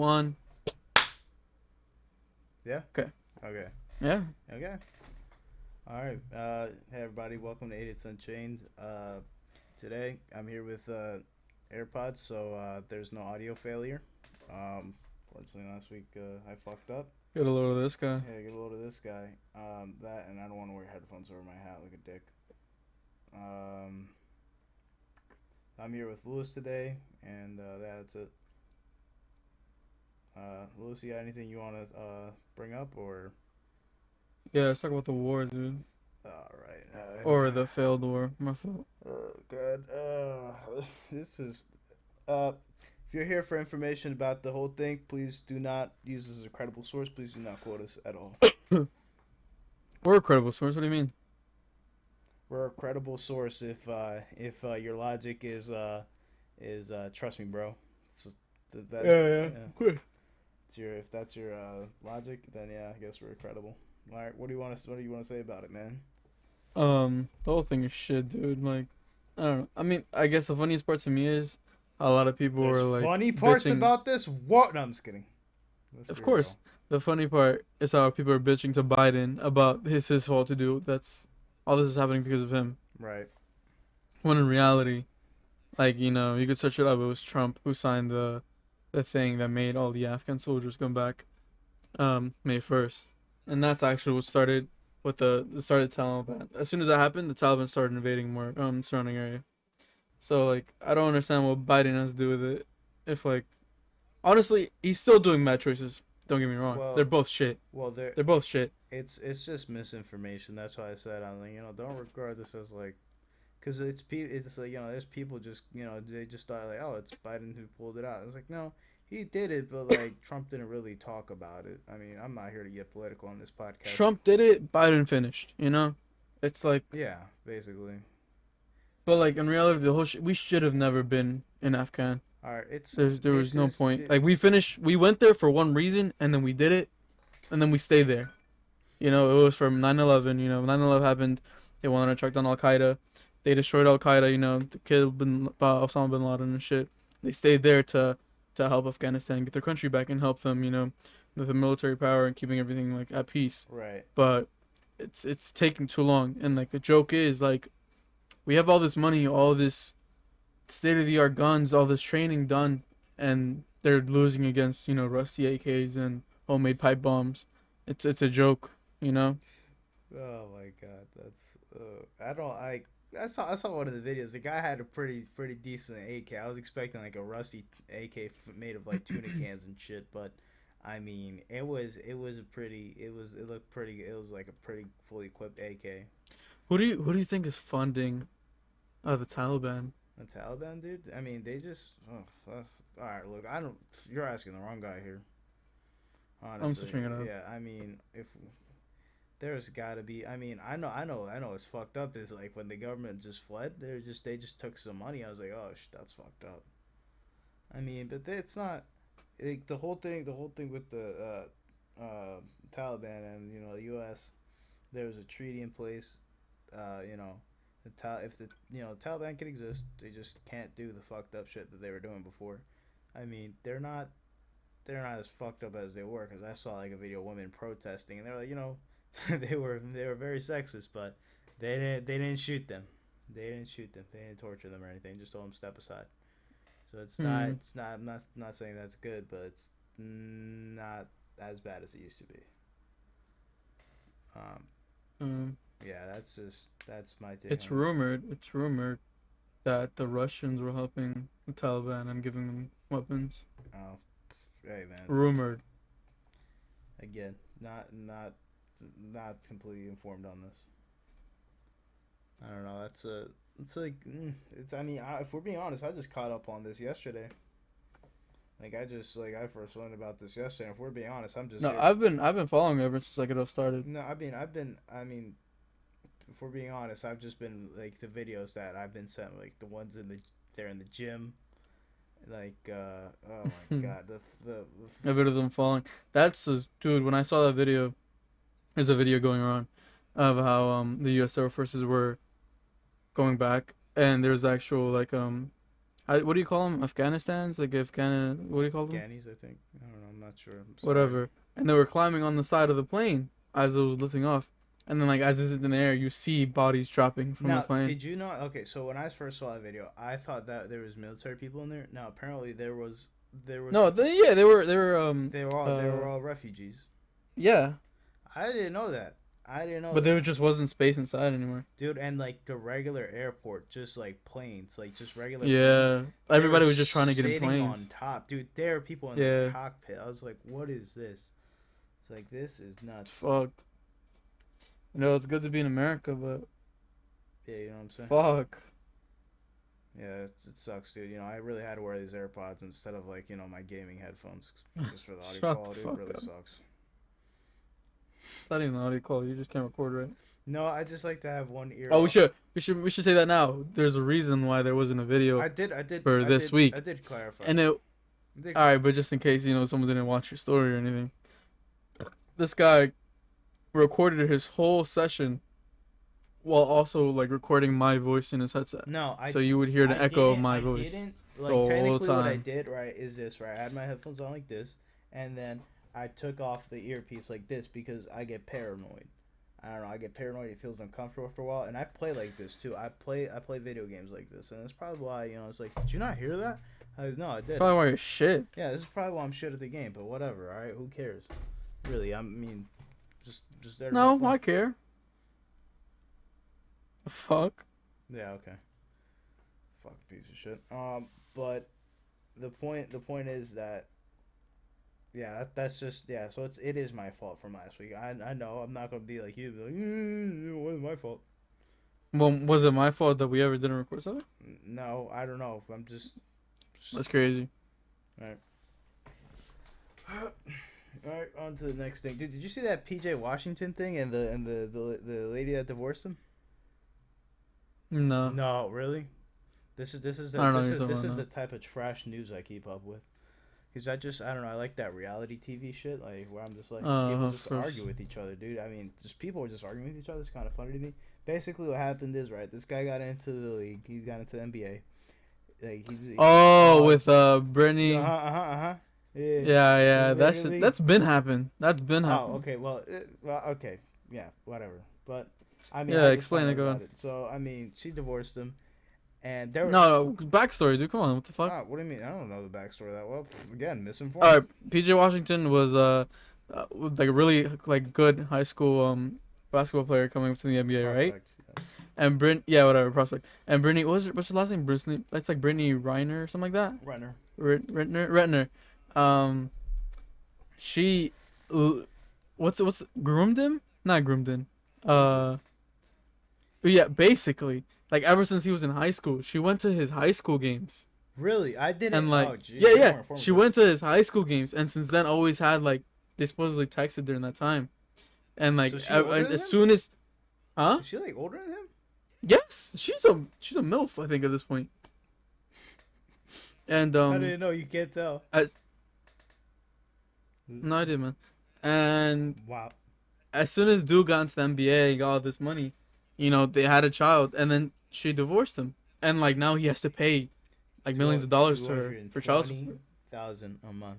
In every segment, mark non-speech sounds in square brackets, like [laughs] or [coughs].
one. Yeah. Okay. Okay. Yeah. Okay. All right. Uh, hey everybody, welcome to Idiots Unchained. Uh, today I'm here with uh, AirPods, so uh, there's no audio failure. Um, fortunately, last week uh, I fucked up. Get a load of this guy. Hey, get a load of this guy. Um, that and I don't want to wear headphones over my hat like a dick. Um, I'm here with Luis today, and uh, that's it. Uh, Luis, you got anything you want to uh, bring up, or Yeah, let's talk about the war, dude. all right? Uh, Or the failed war. My fault. Oh God. Uh, [laughs] this is. Uh, if you're here for information about the whole thing, please do not use this as a credible source. Please do not quote us at all. [coughs] We're a credible source. What do you mean? We're a credible source if uh, if uh, your logic is uh, is uh, trust me, bro. Just- th- that, Quick. It's your if that's your uh, logic, then yeah, I guess we're credible. All right, what do you want to what do you want to say about it, man? Um, the whole thing is shit, dude. Like, I don't know. I mean, I guess the funniest part to me is a lot of people There's are like funny parts bitching- about this. What? No, I'm just kidding. Let's Of course. The funny part is how people are bitching to Biden about his his fault to do. That's all this is happening because of him. Right. When in reality, like you know, you could search it up. It was Trump who signed the the thing that made all the Afghan soldiers come back, um, May first, and that's actually what started with the the started Taliban. As soon as that happened, the Taliban started invading more um surrounding area. So like, I don't understand what Biden has to do with it. If like, honestly, he's still doing bad choices. Don't get me wrong. Well- They're both shit. Well, there They're both shit. it's it's just misinformation. That's why I said I'm like you know don't regard this as like, cause it's pe it's like you know there's people just you know they just thought like oh it's Biden who pulled it out. It's like no he did it, but like [coughs] Trump didn't really talk about it. I mean I'm not here to get political on this podcast. Trump did it. Biden finished. You know, it's like, Yeah, basically. but like in reality, the whole sh- we should have never been in Afghan. All right, it's There's, there was no is- point. Like we finished, we went there for one reason, and then we did it, and then we stayed there. You know, it was from 9/11. You know, 9/11 happened. They wanted to track down Al Qaeda. They destroyed Al Qaeda. You know, the killed bin, uh, Osama bin Laden and shit. They stayed there to to help Afghanistan get their country back and help them. You know, with the military power and keeping everything like at peace. right. But it's it's taking too long. And like the joke is like, we have all this money, all this state of the art guns, all this training done, and they're losing against you know rusty AKs and homemade pipe bombs. It's it's a joke, you know. Oh my god, that's uh, I don't I I saw I saw one of the videos. The guy had a pretty pretty decent AK. I was expecting like a rusty AK made of like tuna [clears throat] cans and shit, but I mean it was it was a pretty it was it looked pretty it was like a pretty fully equipped AK. Who do you who do you think is funding, uh, the Taliban? The Taliban dude. I mean they just oh, all right. Look, I don't. You're asking the wrong guy here. Honestly, searching it up. yeah. I mean if. There's got to be. I mean, I know, I know, I know. It's fucked up. Is like when the government just fled. They just they just took some money. I was like, oh, sh- that's fucked up. I mean, but it's not. Like, the whole thing, the whole thing with the uh, uh, Taliban and you know the U.S. There was a treaty in place. Uh, you know, the Tal- if the you know the Taliban can exist, they just can't do the fucked up shit that they were doing before. I mean, they're not. They're not as fucked up as they were because I saw like a video of women protesting and they're like, you know, [laughs] they were they were very sexist, but they didn't they didn't shoot them. They didn't shoot them. They didn't torture them or anything. Just told them step aside. So it's not Hmm. it's not I'm not not saying that's good, but it's not as bad as it used to be. Um, Um, yeah, that's just that's my take. it's rumored. It's rumored that the Russians were helping the Taliban and giving them weapons. Oh, hey man. Rumored. Again, not not not completely informed on this. I don't know. That's a. It's like mm, it's. I mean, I, if we're being honest, I just caught up on this yesterday. Like I just like I first learned about this yesterday. If we're being honest, I'm just No, here- I've been I've been following ever since like it all started. No, I mean I've been. I mean, if we're being honest, I've just been like the videos that I've been sent, like the ones in the they're in the gym, like uh oh my [laughs] god, the the, the A bit of them falling. That's a, dude. When I saw that video, there's a video going around of how um the U.S. Air Forces were going back, and there's actual like um How, what do you call them? Afghanistan's like Afghan. What do you call them? Afghanis, I think. I don't know. I'm not sure. I'm. Whatever. And they were climbing on the side of the plane as it was lifting off, and then like as it's in the air, you see bodies dropping from now, the plane. did you know? Okay, so when I first saw that video, I thought that there was military people in there. Now apparently there was. There was. no, they, yeah, they were they were um They were all. they were uh, all refugees. yeah, I didn't know that. I didn't know. but that. there just wasn't space inside anymore. dude, and like the regular airport, just like planes, like just regular. Yeah, planes. Everybody was just trying to get in planes. on top, dude. There are people in Yeah. the cockpit. I was like, what is this? It's like this is nuts. Fucked. You know, it's good to be in America, but Yeah, you know what I'm saying. fuck. Yeah, it, it sucks, dude. You know, I really had to wear these AirPods instead of like you know my gaming headphones [laughs] just for the audio Shut the quality. fuck it really up. sucks. It's not even the audio quality. You just can't record right. No, I just like to have one ear. Oh, we off. should we should we should say that now. There's a reason why there wasn't a video, I did. I did for I this did- week. I did clarify. and it All right, but just in case you know someone didn't watch your story or anything, this guy recorded his whole session while also like recording my voice in his headset, no, I so you would hear the I echo of my I voice. Didn't, like whole technically, what I did right is this right. I had my headphones on like this, and then I took off the earpiece like this because I get paranoid. I don't know. I get paranoid. It feels uncomfortable after a while, and I play like this too. I play I play video games like this, and that's probably why you know it's like. Did you not hear that? I, no, I did. Probably why you're shit. Yeah, this is probably why I'm shit at the game, but whatever. All right, who cares? Really, I mean, just just there. No. I care. The fuck. Yeah, okay. Fuck piece of shit. Um, but the point the point is that yeah, that's just yeah. So it's it is my fault from last week. I I know I'm not gonna be like you, be like mm, it wasn't my fault. Well, was it my fault that we ever didn't record something? No, I don't know. I'm just. That's crazy. All right, [sighs] Alright, on to the next thing. Dude, did you see that PJ Washington thing and the and the the, the lady that divorced him? No. No, really. This is this is the I don't know this is this is the type of trash news I keep up with. Cause I just I don't know I like that reality TV shit like where I'm just like Uh, people just course. argue with each other, dude. I mean, just people are just arguing with each other. It's kind of funny to me. Basically, what happened is right. This guy got into the league. He's got into the NBA. Like he's Oh, with uh Brittany. uh huh uh huh uh huh. Yeah. Yeah, yeah. That's Premier that's been happened. That's been Oh, happened. okay. Well, uh, well, okay. Yeah, whatever. But I mean, Yeah, I explain it, go on. about So I mean, she divorced him, and there. was No, no, backstory, dude. Come on, what the fuck? Ah, what do you mean? I don't know the backstory that well. Again, misinformed. All right, PJ Washington was uh, uh like a really like good high school um basketball player coming up to the NBA, right? Prospect, yes. And Brit, yeah, whatever, prospect. And Brittany, what was her, what's her last name? Brittany, it's like Brittany Reiner or something like that. Reiner. Rit- Rittner, Retner. Um, she, what's what's groomed him? Not groomed him. Uh, yeah, basically, like ever since he was in high school, she went to his high school games. Really, I didn't. and like oh, geez, yeah yeah she went to his high school games and since then always had like they supposedly texted during that time and like So uh, than as soon as huh Is she like older than him? yes she's a she's a milf i think at this point. and um, I didn't know. You can't tell. as no idea man and Wow. as soon as dude got into the nba and got all this money you know they had a child and then she divorced him and like now he has to pay like millions of dollars to her for child support Thousand a month.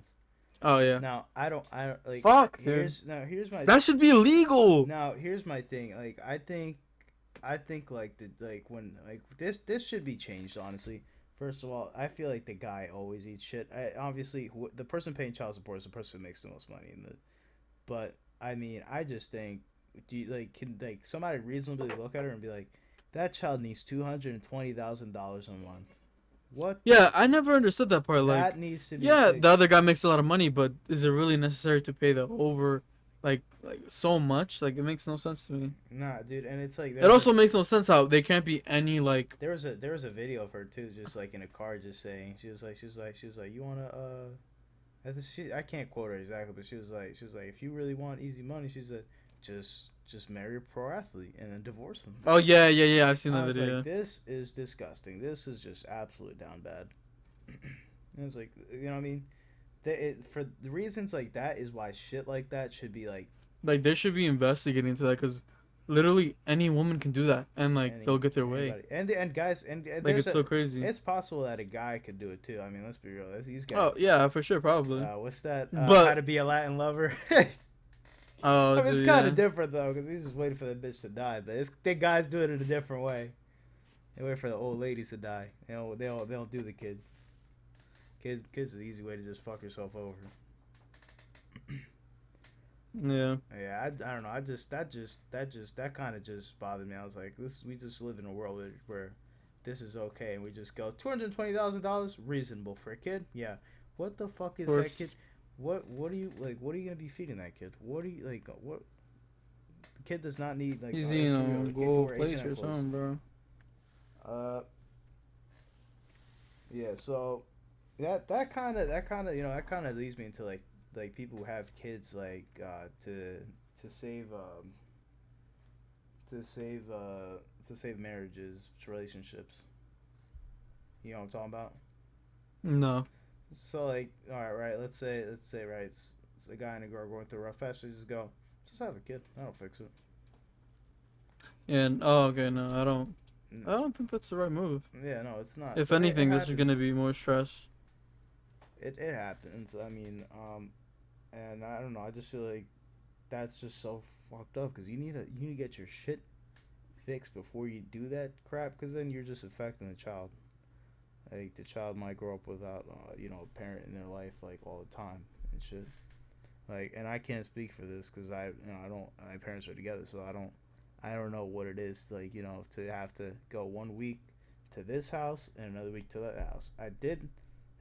oh yeah Now I don't. I don't like. fuck dude Here's now. Here's my. that should be illegal Now here's my thing. Like I think, I think like the like when like this this should be changed. Honestly, first of all, I feel like the guy always eats shit. I, obviously, wh- the person paying child support is the person who makes the most money in the. But I mean, I just think, do you like can like somebody reasonably look at her and be like, that child needs two hundred and twenty thousand dollars a month. What? Yeah, I never understood that part. Like, that needs to be. yeah, fixed. the other guy makes a lot of money, but is it really necessary to pay the over, like, like so much? Like, it makes no sense to me. Nah, dude, and it's like It there's a- also makes no sense how there can't be any like. There was a there was a video of her too, just like in a car, just saying she was like she was like she was like you wanna uh, I, she, I can't quote her exactly, but she was like she was like if you really want easy money, she said just just marry a pro athlete and then divorce him. Oh yeah, yeah, yeah. I've seen that video. like, this is disgusting. This is just absolutely down bad. [clears throat] and it's like you know what I mean. The, it, for the reasons like that is why shit like that should be like like, they should be investigating into that because, literally any woman can do that, and like Any- they'll get their way. anybody. And and guys and, and Like it's a- so crazy. it's possible that a guy could do it too. I mean, let's be real. These guys. oh yeah, for sure, probably. Uh, what's that? Uh, But- how to be a Latin lover. [laughs] oh, I mean, it's kind yeah. of different though, because he's just waiting for the bitch to die. But it's the guys do it in a different way. They wait for the old ladies to die. They don't. They don't. They don't do the kids. Kids. Kids is an easy way to just fuck yourself over. Yeah. Yeah, I, I don't know. I just that just that just that kind of just bothered me. I was like, this we just live in a world where, where this is okay, and we just go two hundred twenty thousand dollars reasonable for a kid. Yeah, what the fuck is that kid? What what are you like? What are you gonna be feeding that kid? What are you like? What the kid does not need like. He's oh, eating let's be real, a gold place or something, bro. Uh, yeah. So that that kind of that kind of you know that kind of leads me into like like people who have kids like uh, to to save um to save uh to save marriages relationships. You know what I'm talking about? No. So like, all right, right. Let's say let's say right, it's, it's a guy and a girl going through a rough patch. They just go, just have a kid. That'll fix it. And oh, okay, no, I don't. I don't think that's the right move. Yeah, no, it's not. If But anything, this is gonna be more stress. it, it happens. I mean, um, and I don't know. I just feel like that's just so fucked up because you need to you need to get your shit fixed before you do that crap because then you're just affecting the child. Like the child might grow up without uh, you know a parent in their life like all the time and shit. Like, and I can't speak for this because I you know I don't my parents are together so I don't I don't know what it is to, like you know to have to go one week to this house and another week to that house. I did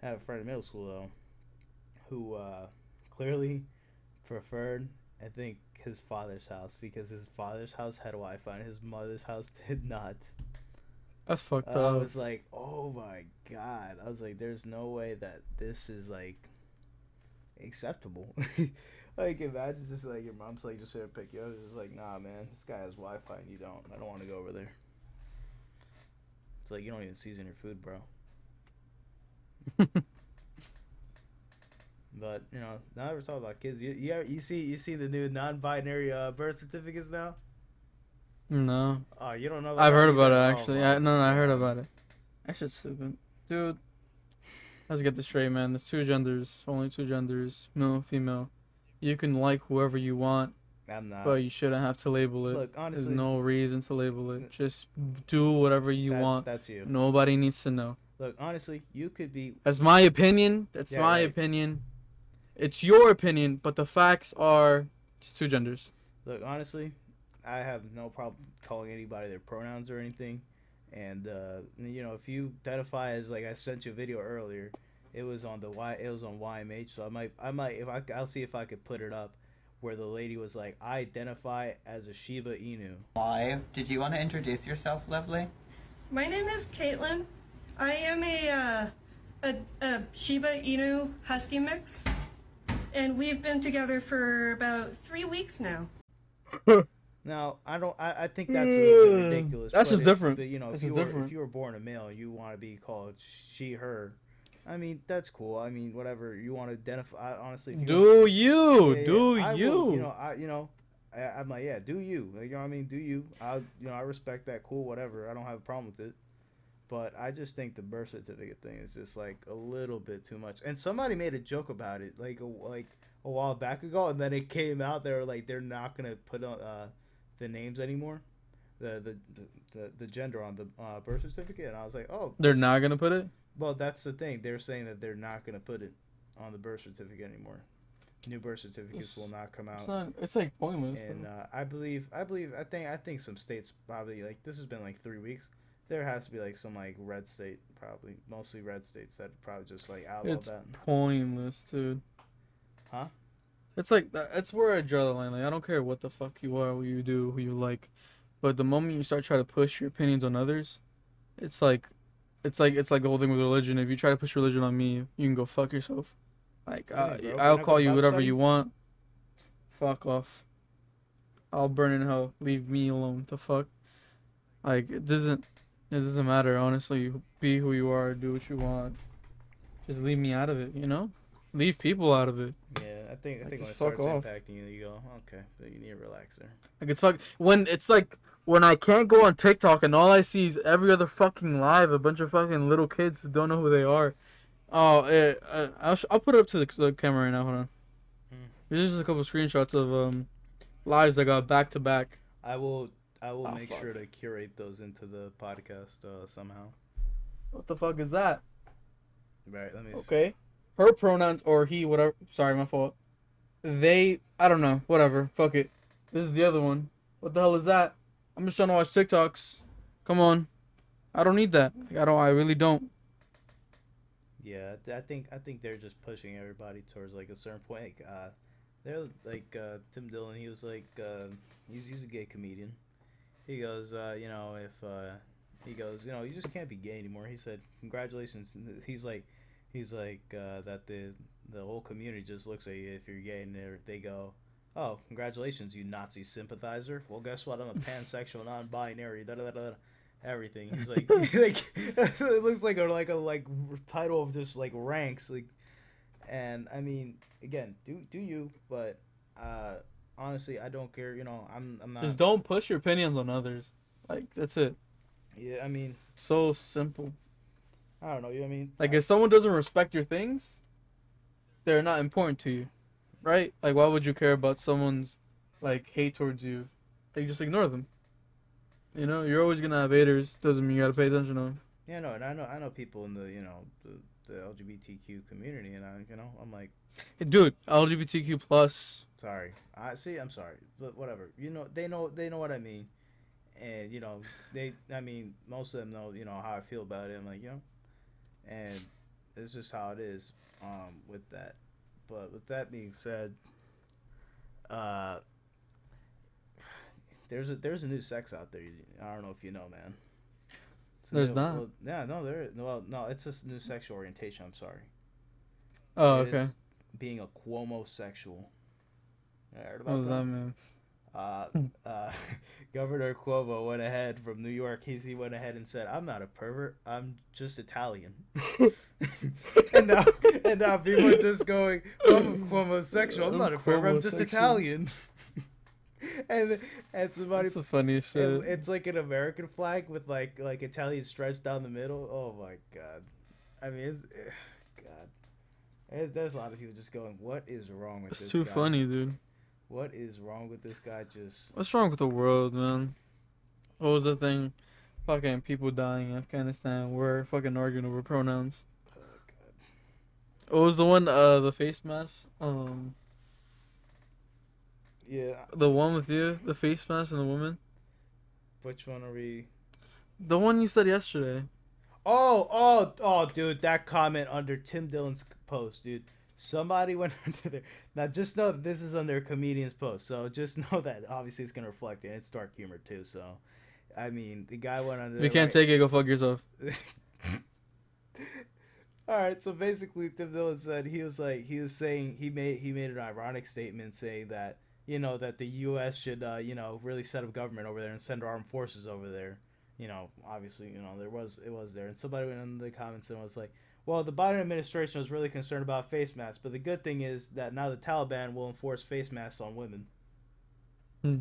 have a friend in middle school though, who uh, clearly preferred I think his father's house because his father's house had Wi-Fi and his mother's house [laughs] did not. That's fucked I up. was like, oh my god! I was like, there's no way that this is like acceptable. [laughs] like imagine just like your mom's like just here to pick you up. It's just like, nah, man, this guy has Wi-Fi and you don't. I don't want to go over there. It's like you don't even season your food, bro. [laughs] But you know, now that we're talking about kids, you you, you see you see the new non-binary uh, birth certificates now. No, Oh, you don't know. I've heard about it? Oh actually. I, no, no, I heard about it. That shit's stupid, dude. Let's get this straight, man. There's two genders, only two genders, male and female. You can like whoever you want, I'm not. but you shouldn't have to label it. Look, honestly, There's no reason to label it. Just do whatever you that- want. That's you. Nobody needs to know. Look, honestly, you could be That's my opinion. That's Yeah, my right. opinion. It's your opinion, but the facts are just two genders. Look, honestly, I have no problem calling anybody their pronouns or anything. And uh, you know, if you identify as like I sent you a video earlier, it was on the Y, it was on YMH. So I might, I might, if I, I'll see if I could put it up, where the lady was like, I identify as a Shiba Inu. Live. Did you want to introduce yourself, Lovely? My name is Caitlin. I am a, uh, a, a Shiba Inu Husky mix, and we've been together for about three weeks now. [laughs] Now, I don't, I, I think that's a little bit ridiculous. That's just if- different. But you know, That's if you were, different. if you were born a male, you want to be called she, her. I mean, that's cool. I mean, whatever you want to identify. Honestly, you Do you? Yeah, do you? will, you know, I you know, I, I'm like, yeah, do you? Like, you know what I mean? Do you? I you know, I respect that. Cool, whatever. I don't have a problem with it. But I just think the birth certificate thing is just like a little bit too much. And somebody made a joke about it like a, like a while back ago, and then it came out. They were like, they're not gonna put on uh, the names anymore, the the, the the gender on the uh, birth certificate. And I was like, oh, They're not gonna put it. Well, that's the thing. They're saying that they're not gonna put it on the birth certificate anymore. New birth certificates It's- will not come out It's not. It's like pointless. and uh, I believe, I believe, I think, I think some states probably like this has been like three weeks. There has to be like some like red state, probably mostly red states that probably just like outlaw it's that. pointless, dude. Huh? It's like that- it's where I draw the line. Like I don't care what the fuck you are, what you do, who you like, but the moment you start trying to push your opinions on others, it's like, it's like it's like the whole thing with religion. If you try to push religion on me, you can go fuck yourself. Like What do you uh. I'll call you whatever you want. Fuck off. I'll burn in hell. Leave me alone. The fuck. Like it doesn't. It doesn't matter. Honestly, be who you are. Do what you want. Just leave me out of it. You know. Leave people out of it. Yeah, I think I Like, think when it starts off. impacting you, you go, okay, but you need a relaxer. Like it's fuck when it's like when I can't go on TikTok and all I see is every other fucking live a bunch of fucking little kids who don't know who they are. Oh, eh, uh, I'll sh- I'll put it up to the, the camera right now. Hold on. Hmm. There's just a couple screenshots of um lives that got back to back. I will I will Oh, make fuck. sure to curate those into the podcast uh, somehow. What the fuck is that? Right, let me. Okay. Her pronouns or he, whatever. Sorry, my fault. They, I don't know. Whatever. Fuck it. This is the other one. What the hell is that? I'm just trying to watch TikToks. Come on. I don't need that. Like, I don't. I really don't. Yeah, I think I think they're just pushing everybody towards like a certain point. Like, uh, they're like uh, Tim Dillon. He was like uh, he's he's a gay comedian. He goes, uh, you know, if uh, he goes, you know, you just can't be gay anymore. He said, congratulations. He's like, he's like uh, that the the whole community just looks at you if you're gay, and they're- go, oh, congratulations, you Nazi sympathizer. Well, guess what? I'm a pansexual, non-binary. Da, da, da, da. Everything. He's like, [laughs] [laughs] like [laughs] it looks like a like a like title of just like ranks like, and I mean, again, do do you? But uh, honestly, I don't care. You know, I'm I'm not. Just don't push your opinions on others. Like that's it. Yeah, I mean, So simple. I don't know. You know what I mean? Like I- if someone doesn't respect your things, they're not important to you, right? Like why would you care about someone's like hate towards you? Like just ignore them. You know, you're always gonna have haters. Doesn't mean you gotta pay attention to them. Yeah, no, and I know I know people in the you know the, the LGBTQ community, and I you know I'm like, Hey, dude, LGBTQ plus. sorry. I see. I'm sorry, but whatever. You know, they know they know what I mean, and you know they. I mean, most of them know you know how I feel about it. I'm like you know, and it's just how it is um, with that. But with that being said, uh, there's a there's a new sex out there. I don't know if you know, man. It's There's new- not. Well, yeah, no, there. is- Well, no, it's just new sexual orientation. I'm sorry. Oh, It okay. being a Cuomo-sexual. I heard What about that. that, man? Uh, uh, [laughs] Governor Cuomo went ahead from New York. He, he went ahead and said, "I'm not a pervert. I'm just Italian." [laughs] and now, [laughs] and now people are just going, "I'm a Cuomo-sexual. I'm I'm not a pervert. I'm just Italian." and and somebody, That's the funniest shit. it, it's like an American flag with like like Italian stripes down the middle. Oh my god! I mean, it's God. There's, there's a lot of people just going, "What is wrong with it's this too guy? funny, dude. What is wrong with this guy?" Just What's wrong with the world, man? What was the thing? Fucking people dying in Afghanistan. We're fucking arguing over pronouns. oh god. What was the one? Uh, the face mask. Um, Yeah. the one with you, the face mask and the woman. Which one are we? The one you said yesterday. Oh, oh, oh, dude! That comment under Tim Dillon's post, dude. Somebody [laughs] went under there. Now, just know that this is under a comedian's post, so just [laughs] know that obviously it's gonna reflect it. And it's dark humor too, so. I mean, the guy went under. You can't take it, go fuck yourself. [laughs] All right, so basically, Tim Dillon said he was like he was saying he made he made an ironic statement saying that you know that the U.S. should uh, you know really set up government over there and send armed forces over there. You know, obviously, you know there was it was there, and somebody went in the comments and was like, "Well, the Biden administration was really concerned about face masks, but the good thing is that now the Taliban will enforce face masks on women." Hmm.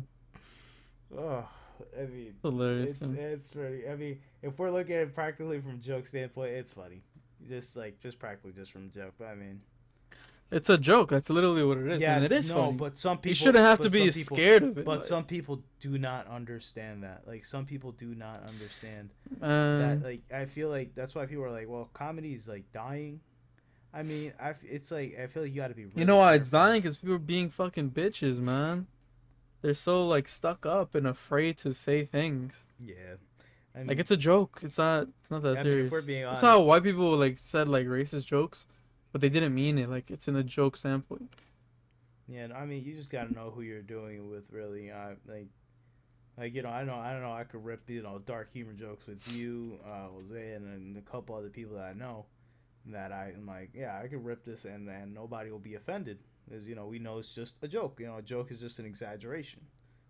Oh, I mean, Hilarious. it's it's really. I mean, if we're looking at it practically from joke standpoint, it's funny. Just like just practically just from joke. But I mean, It's a joke. That's literally what it is, yeah, and it is no, funny. but some people you shouldn't have to be people- scared of it. But like, some people do not understand that. Like some people do not understand man, that. Uh, like I feel like that's why people are like, well, comedy is like dying. I mean, I f- it's like I feel like you got to be. you know why it's dying? Because people are being fucking bitches, man. They're so like stuck up and afraid to say things. Yeah, I mean, Like it's a joke. It's not. It's not that I mean, serious. we're being That's how white people like said like racist jokes, but they didn't mean it. Like it's in a joke standpoint. Yeah, I mean, you just gotta know who you're doing it with, really. Uh, like, like you know, I know, I don't know, I could rip you know dark humor jokes with you, uh, Jose, and, and a couple other people that I know. That I am like, yeah, I could rip this, and and nobody will be offended, because you know we know it's just a joke. You know, a joke is just an exaggeration.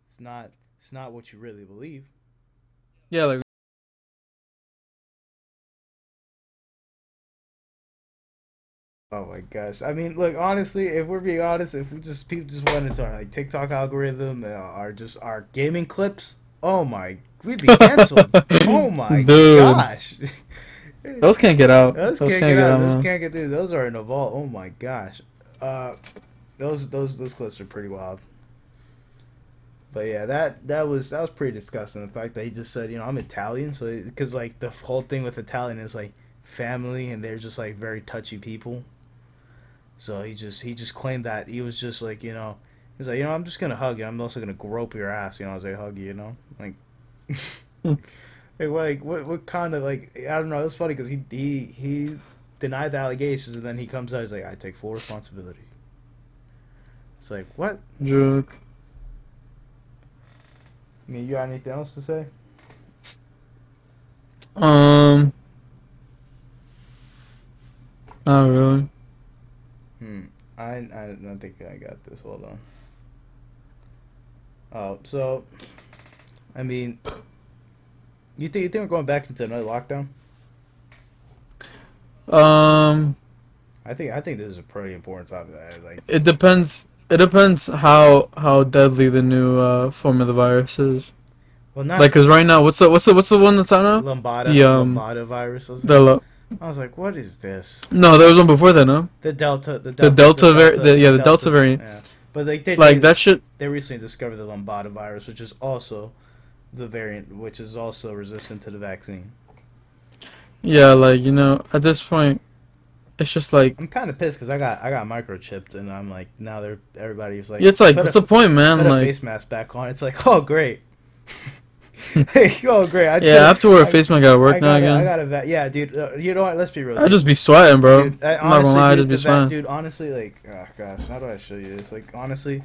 It's not, it's not what you really believe. Yeah, like Oh my gosh! I mean, look, honestly, if we're being honest, if we just people just went into our like TikTok algorithm, uh, our just our gaming clips, oh my, we'd be canceled. [laughs] oh my Dude. gosh! [laughs] Those can't get out. Those, can't, get out. Those can't get through. Those are in a vault. Oh my gosh. Uh, those those those clips are pretty wild. But yeah, that that was that was pretty disgusting. The fact that he just said, you know, I'm Italian, so because like the whole thing with Italian is like family, and they're just like very touchy people. So he just he just claimed that he was just like you know he's like you know I'm just gonna hug you. I'm also gonna grope your ass, you know, as I hug you. You know, like. [laughs] Like what, like what, what kind of like I don't know. It's funny because he he he denied the allegations and then he comes out. He's like, I take full responsibility. It's like what? Joke. I mean, you got anything else to say? Um. Not really. Hmm. I I don't think I got this. Hold on. Oh, so, I mean, you think you think we're going back into another lockdown? Um. I think I think this is a pretty important topic. That I, like, It depends. It depends how how deadly the new uh, form of the virus is. well, not Like, cause right now, what's the what's the what's the one that's out now? Lambada, the, um, Lambada virus. The lo- I was like, what is this? no, there was one before that, no? The Delta, the Delta, The Delta var- the- yeah, the Delta variant. Yeah. But like they Like they, that shit. they recently discovered the Lambada virus, which is also the variant, which is also resistant to the vaccine. Yeah, like you know, at this point, it's just like I'm kind of pissed because I got I got microchipped, and I'm like now they're everybody's like it's like what's a, the point, man? Like, face mask back on. It's like [laughs] oh great, [laughs] oh great. I yeah, I have to wear a face mask at work I now got again. I got a va- yeah, dude. Uh, you know what? Let's be real. I just be sweating, bro. Dude, I, I'm not gonna honestly, lie, I just be sweating. dude, honestly, like, oh gosh, how do I show you this? Like, honestly,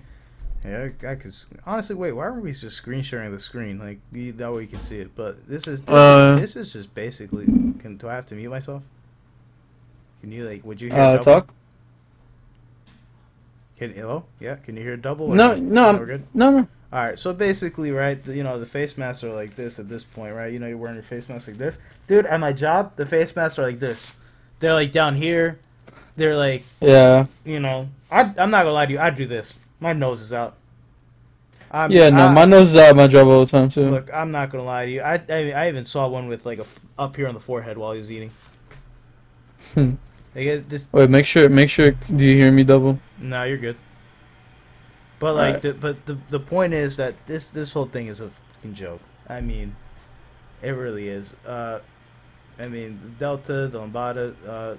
yeah, I, I could. Honestly, wait, why aren't we just screen sharing the screen? Like, you, that way you can see it. But this is this, Uh, is, this is just basically. Can do I have to mute myself? Can you like? Would you hear Uh, double? talk. Can hello? Yeah, can you hear double? No, no, we're good. No, no. All right, so basically, right, the, you know, the face masks are like this at this point, right? You know, you're wearing your face mask like this, dude. At my job, the face masks are like this. They're like down here. They're like Yeah. you know, I, I'm not gonna lie to you. I do this. My nose is out. I'm, Yeah, no, I- my nose is out my job all the time too. Look, I'm not gonna lie to you. I, I, I even saw one with like a up here on the forehead while he was eating. Hmm. Like it just Wait, make sure, make sure. Do you hear me double? no, you're good. But like, Alright. the, but the the point is that this this whole thing is a fucking joke. I mean, it really is. Uh, I mean, the Delta, the Lambada. Uh,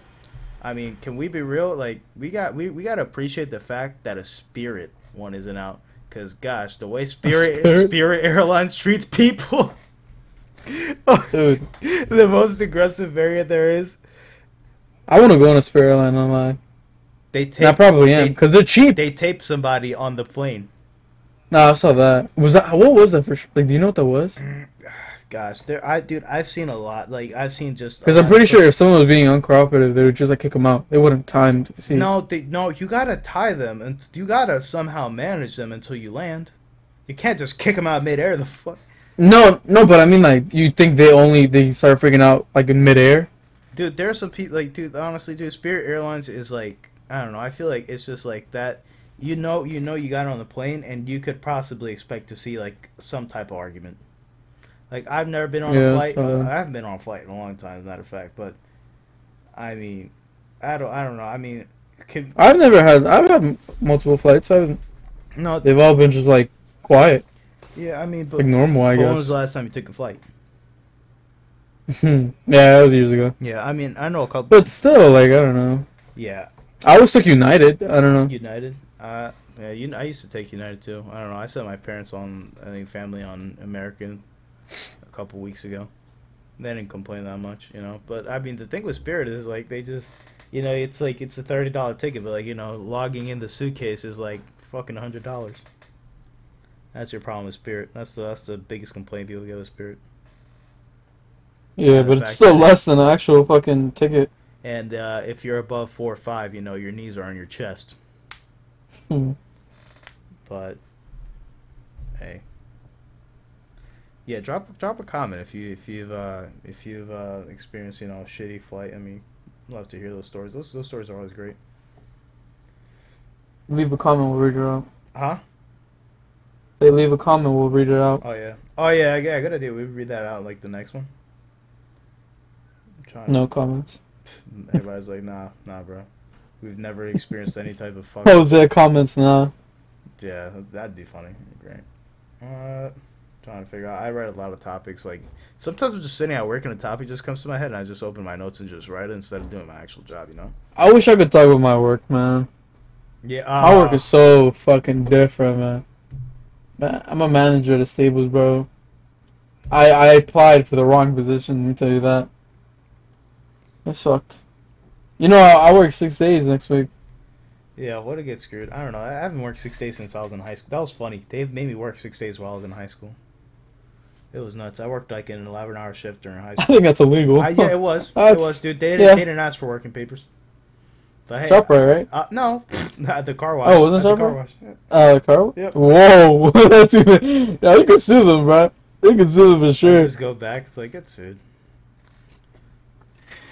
I mean, can we be real? Like, we got we, we gotta appreciate the fact that a Spirit one isn't out. Cause gosh, the way Spirit Spirit? Spirit Airlines treats people, [laughs] Dude, the most aggressive variant there is. I want to go on a Spirit airline online. They tape I probably am because they're cheap. they tape somebody on the plane. No, I saw that. Was that what was that for? Like, do you know what that was? Mm, [sighs] gosh, there I dude, I've seen a lot. Like I've seen just Because I'm pretty sure if someone was being uncooperative, they would just like kick them out. They wouldn't time to see. No, they, no, you gotta tie them, and you gotta somehow manage them until you land. You can't just kick them out midair. The fuck, no, no. But I mean, like, you think they only they start freaking out like in midair? dude. There's some people like, dude. Honestly, dude, Spirit Airlines is like, I don't know. I feel like it's just like that. You know, you know, you got on the plane, and you could possibly expect to see like some type of argument. Like I've never been on Yeah, a flight. uh, I haven't been on a flight in a long time, as a matter of fact. But I mean, I don't, I don't know. I mean, can I've never had. I've had multiple flights. I've, no, they've all been just like quiet, yeah. I mean, but like normal. I but when was the last time you took a flight? [laughs] yeah, that was years ago. Yeah, I mean, I know a couple. But still, like, I don't know. yeah, I always took United. I don't know. United. Uh, yeah, you, I used to take United too. I don't know. I sent my parents on, I think, family on American a couple weeks ago. They didn't complain that much, you know. But I mean, the thing with Spirit is like they just, you know, it's like it's a thirty dollar ticket, but like you know, logging in the suitcase is like fucking a hundred dollars. That's your problem with Spirit. That's the that's the biggest complaint people get with Spirit. Yeah, but it's still less than an actual fucking ticket. And uh, if you're above four or five, you know your knees are on your chest. Hmm. But hey, yeah, drop drop a comment if you if you've uh, if you've uh, experienced you know a shitty flight. I mean, love to hear those stories. Those those stories are always great. Leave a comment, we'll read it out. Huh? They leave a comment, we'll read it out. Oh yeah. Oh yeah. Yeah. Good idea. We read that out like the next one. I'm trying. No comments. Everybody's like, nah, nah, bro. We've never experienced any type of fuck. Jose comments nah. Yeah, that'd be funny. Great. Uh, trying to figure out. I write a lot of topics. Like sometimes I'm just sitting at work and a topic just comes to my head, and I just open my notes and just write it instead of doing my actual job. You know. I wish I could talk about my work, man. Yeah. My work is so fucking different, man. Man, I'm a manager at a stables, bro. I I applied for the wrong position. Let me tell you that. That sucked. You know, I, I work six days next week. Yeah. What to get screwed? I don't know. I haven't worked six days since I was in high school. That was funny. They made me work six days while I was in high school. It was nuts. I worked like an 11 hour shift during high [laughs] school. I think that's illegal. I, yeah, it was. [laughs] it was, dude. They didn't, yeah. they didn't ask for working papers. But hey, Shopware, right? Uh, no, [laughs] the car wash. Oh, wasn't the car wash. Yeah. Uh, Carl? Yep. Whoa, that's even. Yeah, you can sue them, bro. You can sue them for I sure. just go back. It's like get sued.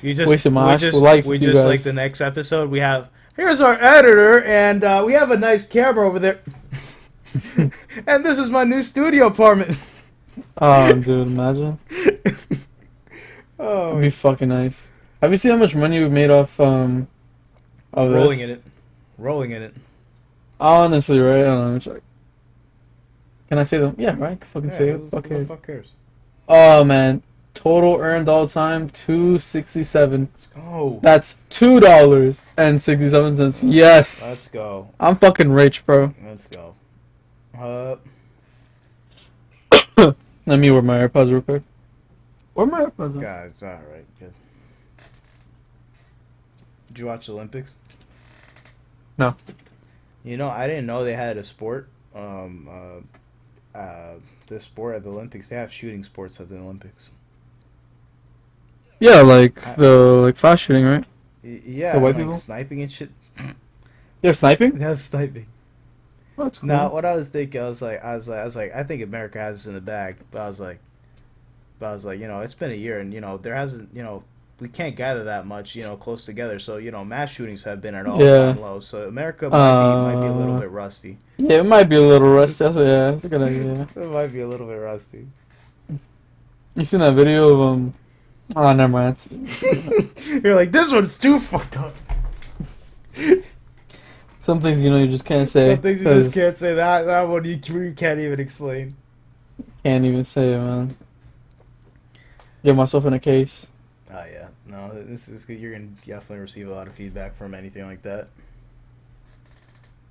You just Wasted my high just school life we just like the next episode we have. Here's our editor, and uh, we have a nice camera over there. [laughs] and this is my new studio apartment. Oh, dude, imagine. [laughs] oh, That'd be fucking nice. Have you seen how much money we made off um of rolling this? in it, rolling in it. Honestly, right? I don't know. let me check. Can I say them? Yeah, right. Fucking Yeah, say it. who the fuck cares? Oh man, total earned all time two sixty seven. Let's go. That's two dollars and sixty seven cents. Yes, Let's go. I'm fucking rich, bro. Let's go. Uh, [coughs] Let me wear my AirPods real quick. Where my AirPods? guys, all right, good. Did you watch the Olympics? No. You know, I didn't know they had a sport. Um, uh, uh, this sport at the Olympics. They have shooting sports at the Olympics. Yeah, like I- the like fast shooting, right? Yeah, The white like people? sniping and shit. [laughs] Have sniping? [laughs] They have sniping. That's cool. Now, what I was thinking, I was like, I was like, I was like, I think America has this in the bag, but I was like, but I was like, you know, it's been a year, and you know, there hasn't, you know, we can't gather that much, you know, close together. So you know, mass shootings have been at all Yeah. time low. So America might, be, might be a little Uh, bit rusty. Yeah, it might be a little rusty. That's a, yeah, that's a good idea. [laughs] It might be a little bit rusty. You seen that video of um? Oh, never mind. [laughs] You're like, this one's too fucked up. Some things you know you just can't say. Some things you just can't say. That that one you, you can't even explain. Can't even say it, man. Get myself in a case. Oh yeah, no, this is good. You're gonna definitely receive a lot of feedback from anything like that.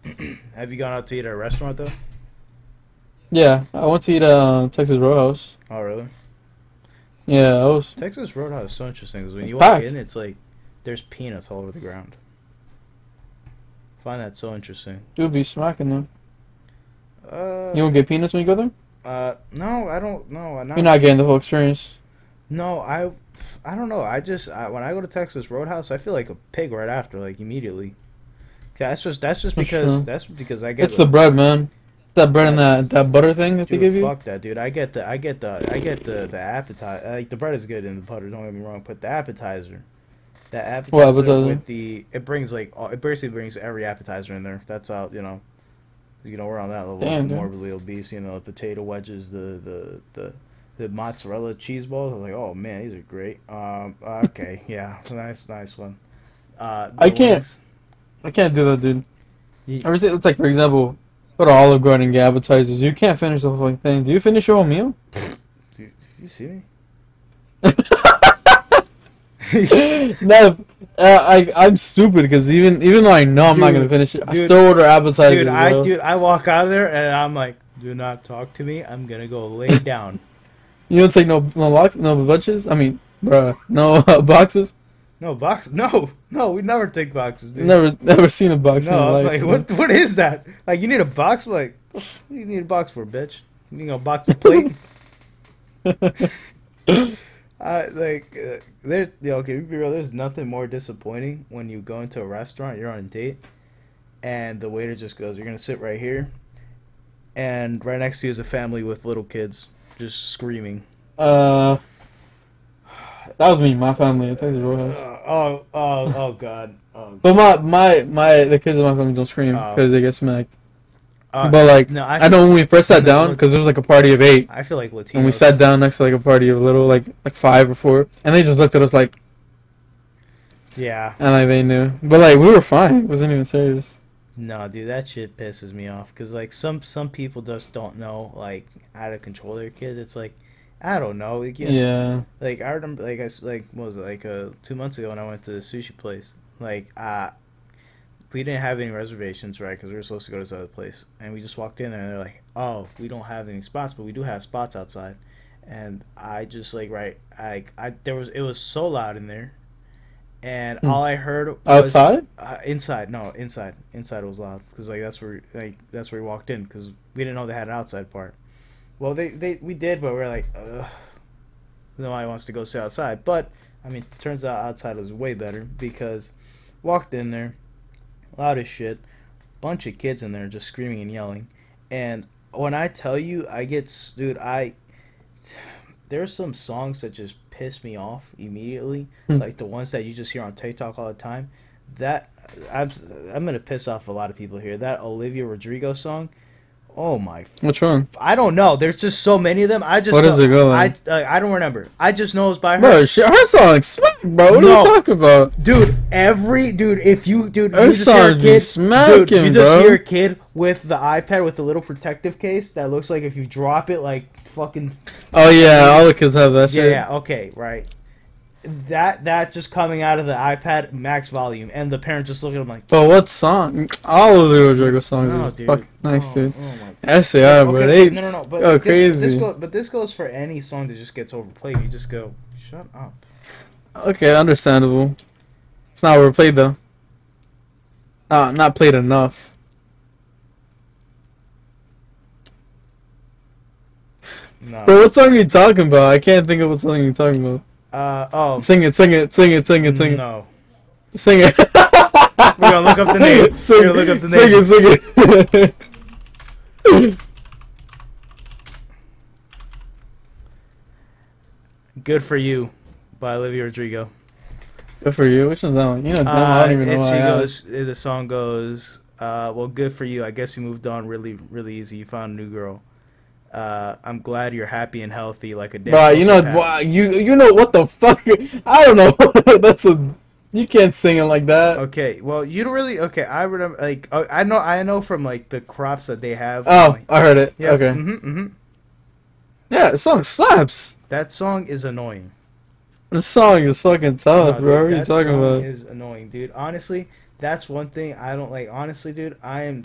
[clears throat] Have you gone out to eat at a restaurant though? Yeah, I went to eat at uh, Texas Roadhouse. Oh really? Yeah, I was. Texas Roadhouse is so interesting because when It's you walk packed. in, it's like there's peanuts all over the ground. Find that so interesting. Dude, be smacking them. Uh, You won't get peanuts when you go there. uh, no, I don't. No, I'm not. You're not getting the whole experience. No, I, I don't know. I just I, when I go to Texas Roadhouse, I feel like a pig right after, like immediately. That's just that's just That's because true. that's because I get It's the bread, man. That bread and that that butter thing that they Dude, give you. fuck that, dude. I get the, I get the, I get the, the appetizer. Like the bread is good and the butter. Don't get me wrong, but the appetizer, that appetizer, What appetizer? with the, it brings like, all, it basically brings every appetizer in there. That's how you know, you know, we're on that level. Damn, dude. morbidly obese. You know, the potato wedges, the the the. The mozzarella cheese balls. I was like, "Oh man, these are great." Um, uh, okay, [laughs] yeah, nice, nice one. Uh, I can't-. I can't do that, dude. See, it's like for example, go to Olive Garden and get appetizers. You can't finish the whole fucking thing. Do you finish your whole meal? [laughs] Do, you see me? [laughs] no, uh, I I'm stupid because even even though I know I'm not gonna finish it, I still order appetizers. dude, I bro. dude, I walk out of there and I'm like, "Do not talk to me. I'm gonna go lay [laughs] down." You don't take no no box no bunches. I mean, bruh, no uh, boxes. No box. No, no, we never take boxes, dude. Never never seen a box in no, my I'm life. like, what? What is that? Like, you need a box? Like, what do you need a box for, bitch? You know, box the plate. [laughs] [laughs] I like uh, there's yeah, okay. Be real. There's nothing more disappointing when you go into a restaurant, you're on a date, and the waiter just goes, "You're gonna sit right here," and right next to you is a family with little kids just screaming. Uh, That was me, my family. I think. Uh, oh, oh, oh, God. Oh, But my my my the kids in my family don't scream Oh. because they get smacked. uh, but like no, I, know when we first sat down because there was like a party of eight, I feel like Latinos. and we sat down next to like a party of little like like five or four, and they just looked at us like Yeah. and like they knew. But like we were fine. It wasn't even serious. No, dude, that shit pisses me off. Cause like some some people just don't know like how to control their kids. It's like I don't know. Like, Yeah. yeah, Like I remember, like I like what was it like uh two months ago when I went to the sushi place. Like uh we didn't have any reservations, right? Because we were supposed to go to this other place, and we just walked in there, and they're like, "Oh, we don't have any spots, but we do have spots outside." And I just like right, I I there was it was so loud in there, and Hmm. all I heard was, Outside? uh, inside, no, inside. Inside was loud because like that's where like that's where we walked in because we didn't know they had an outside part. Well, they they we did, but we are like, ugh. Nobody wants to go sit outside. But I mean, it turns out outside was way better because walked in there, loud as shit, bunch of kids in there just screaming and yelling, and when I tell you, I get dude, I there's some songs that just piss me off immediately, Hmm. like the ones that you just hear on TikTok all the time. That I'm I'm gonna piss off a lot of people here. That Olivia Rodrigo song. Oh my Which one? I don't know. There's just so many of them. I just What know- it go? I uh, I don't remember. I just know it's by her. Bro, shit, her song smack, bro. What are you talking about? Dude, every dude, if you dude, Her you just hear a kid, dude, smacking, you just bro. hear a kid with the iPad with the little protective case that looks like if you drop it, like fucking Oh yeah, [laughs] all the kids have that yeah, shit. yeah, okay, right. That that just coming out of the iPad max volume, and the parent just looking at him like, But what song? All of the Rodrigo songs no, are dude, fucking nice, oh, dude. Oh my Yes, they are, bro. Okay, They, no, no, no. But go crazy. This goes, but this goes for any song that just gets overplayed. You just go, shut up. Okay, understandable. It's not overplayed though. Uh, not played enough. No. Bro, what song are you talking about? I can't think of what song you're talking about. Uh oh. Sing it, sing it, sing it, sing it, sing it, No. sing it. We're gonna look up the name. [laughs] Sing, We're gonna look up the name. sing it, sing it. [laughs] Good for you, by Olivia Rodrigo. Good for you. Which one's that one? You know, no, I Uh, don't even know. she goes. The song goes. Uh, well, good for you. I guess you moved on really, really easy. You found a new girl. Uh, I'm glad you're happy and healthy, like a damn. Bro, you know, you you know what the fuck? [laughs] I don't know. [laughs] That's a you can't sing it like that. Okay, well, you don't really. Okay, I remember. Like, uh, I know, I know from like the crops that they have. Oh, like- I heard it. yeah. Okay. hmm hmm Yeah, the song slaps. That song is annoying. The song is fucking tough, No, bro. dude, What are you talking song about? Is annoying, dude. Honestly, that's one thing I don't like. Honestly, dude, I am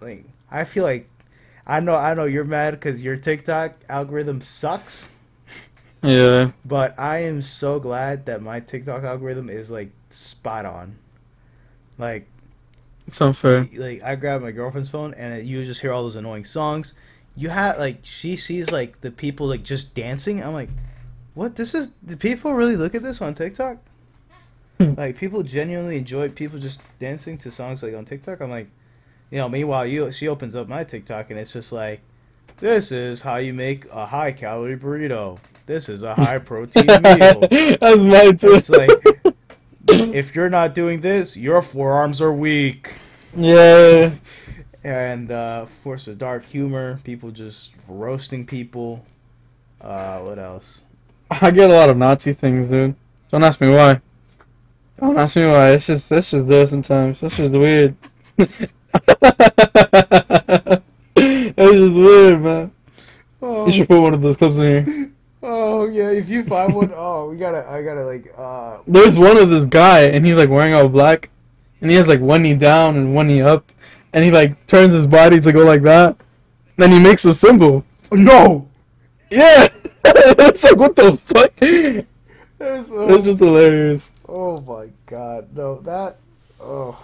like, I feel like, I know, I know you're mad because your TikTok algorithm sucks, Yeah. but I am so glad that my TikTok algorithm is like spot on. Like, It's unfair. like I grab my girlfriend's phone and you just hear all those annoying songs. You have like she sees like the people like just dancing. I'm like, what? This is. Do people really look at this on TikTok? [laughs] Like people genuinely enjoy people just dancing to songs like on TikTok. I'm like, you know. Meanwhile, you she opens up my TikTok and it's just like, this is how you make a high calorie burrito. This is a high protein [laughs] meal. That's mine too. It's like, if you're not doing this, your forearms are weak yeah. and uh, of course the dark humor, people just roasting people. Uh, what else? I get a lot of Nazi things, dude. Don't ask me why. Don't ask me why. It's just it's just there sometimes. That's just weird. [laughs] it's just weird, man. Oh, You should put one of those clips in here. oh yeah, if you find one, [laughs] oh we gotta, I gotta like, uh, There's one of this guy, and he's like wearing all black, and he has like one knee down and one knee up, and he like turns his body to go like that. Then he makes a symbol. no. Yeah, [laughs] it's like what the fuck? It's There's, oh, just hilarious. oh my god, no that, oh,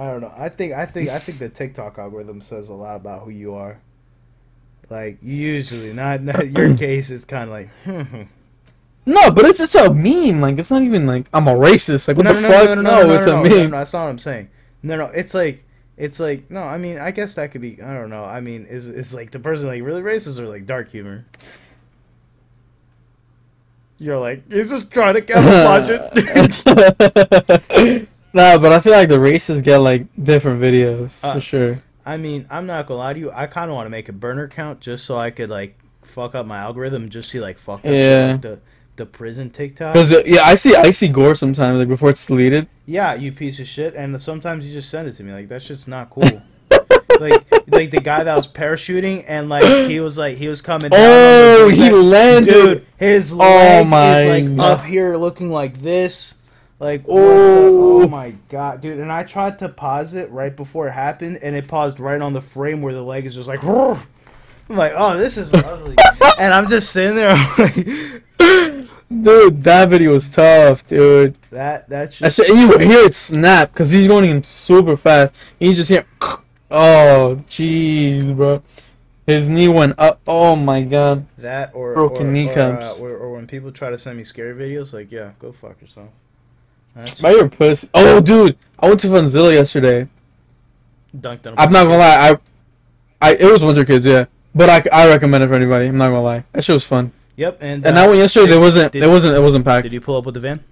I don't know. I think, I think, I think the TikTok algorithm says a lot about who you are. Like usually, not, not your [coughs] case. is kind of like, hmm. No, but it's just a meme. Like it's not even like I'm a racist. Like what no, the no, fuck? No, no, No, no, it's a meme. that's not what I'm saying. No, no, it's like, it's like, no. I mean, I guess that could be. I don't know. I mean, is is like the person like really racist or like dark humor? You're like, he's just trying to [laughs] camouflage it. [laughs] [laughs] nah, but I feel like the races get like different videos Uh, for sure. I mean, I'm not gonna lie to you. I kind of want to make a burner count just so I could like fuck up my algorithm and just see like fuck up shit, Yeah. like, the the prison TikTok. Cause uh, yeah, I see I see gore sometimes like before it's deleted. Yeah, you piece of shit. And sometimes you just send it to me. Like that shit's not cool. [laughs] like like the guy that was parachuting and like he was like he was coming. Down Oh, he like, landed. Dude, his leg my is like God. up here looking like this. Like Oh. oh my god, dude! And I tried to pause it right before it happened, and it paused right on the frame where the leg is just like. I'm like, oh, this is [laughs] ugly, and I'm just sitting there. [laughs] I'm like, Dude, that video was tough, dude. that that's That just shit, and you hear it snap because he's going in super fast. And you just hear, [laughs] oh, jeez, bro. His knee went up. Oh my god. that or Broken or, kneecaps. Or, uh, or, or when people try to send me scary videos, like, yeah, go fuck yourself. That's By your pussy. Oh, dude, I went to Funzilla yesterday. dunked on. a I'm not gonna lie, I, I, it was Winter Kids, yeah. But I, I recommend it for anybody. I'm not gonna lie. That shit was fun. Yep, and And uh, that one yesterday, did- there wasn't, did- it wasn't, it wasn't packed. Did you pull up with the van?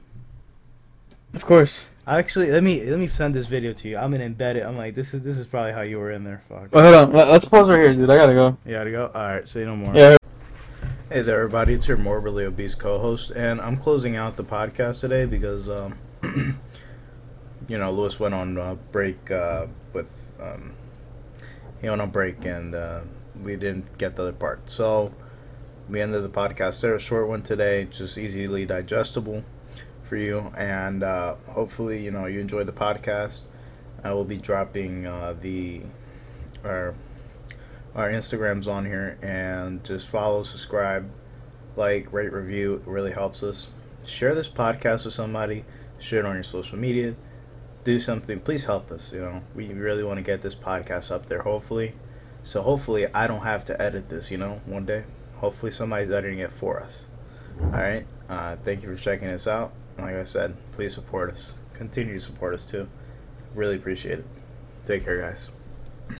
Of course. Actually, let me let me send this video to you. I'm gonna embed it. I'm like, this is this is probably how you were in there. Fuck. Wait, hold on. Let- Let's pause right here, dude. I gotta go. You gotta go. All right, say no more. Yeah. Hey there, everybody. It's your morbidly obese co-host, and I'm closing out the podcast today because, um, [clears throat] you know, Luis went on uh, break uh, with, um, he went on break, and uh, we didn't get the other part. So we ended the podcast there. A short one today, just easily digestible for you, and uh, hopefully, you know, you enjoyed the podcast. I will be dropping uh, the our our Instagrams on here and just follow, subscribe, like, rate, review. It really helps us. Share this podcast with somebody. Share it on your social media. Do something. Please help us. You know, we really want to get this podcast up there. Hopefully, so hopefully I don't have to edit this. You know, one day. Hopefully somebody's editing it for us. All right. Uh, thank you for checking us out. Like I said, please support us. Continue to support us too. Really appreciate it. Take care, guys.